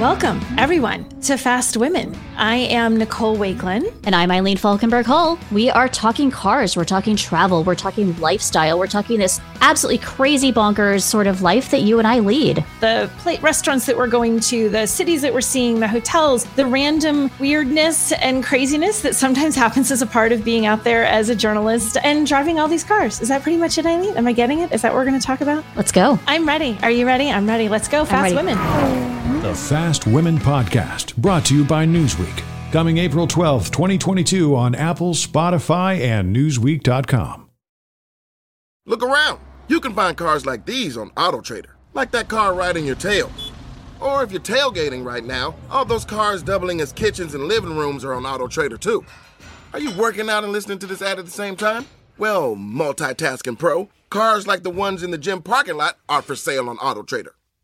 Welcome, everyone, to Fast Women. I am Nicole Wakelin. And I'm Eileen Falkenberg Hull. We are talking cars, we're talking travel, we're talking lifestyle, we're talking this absolutely crazy bonkers sort of life that you and I lead. The plate restaurants that we're going to, the cities that we're seeing, the hotels, the random weirdness and craziness that sometimes happens as a part of being out there as a journalist and driving all these cars. Is that pretty much it, Eileen? Am I getting it? Is that what we're going to talk about? Let's go. I'm ready. Are you ready? I'm ready. Let's go. Fast Women. The Fast Women Podcast, brought to you by Newsweek. Coming April 12th, 2022 on Apple, Spotify, and Newsweek.com. Look around. You can find cars like these on AutoTrader, like that car right in your tail. Or if you're tailgating right now, all those cars doubling as kitchens and living rooms are on AutoTrader too. Are you working out and listening to this ad at the same time? Well, multitasking pro, cars like the ones in the gym parking lot are for sale on AutoTrader.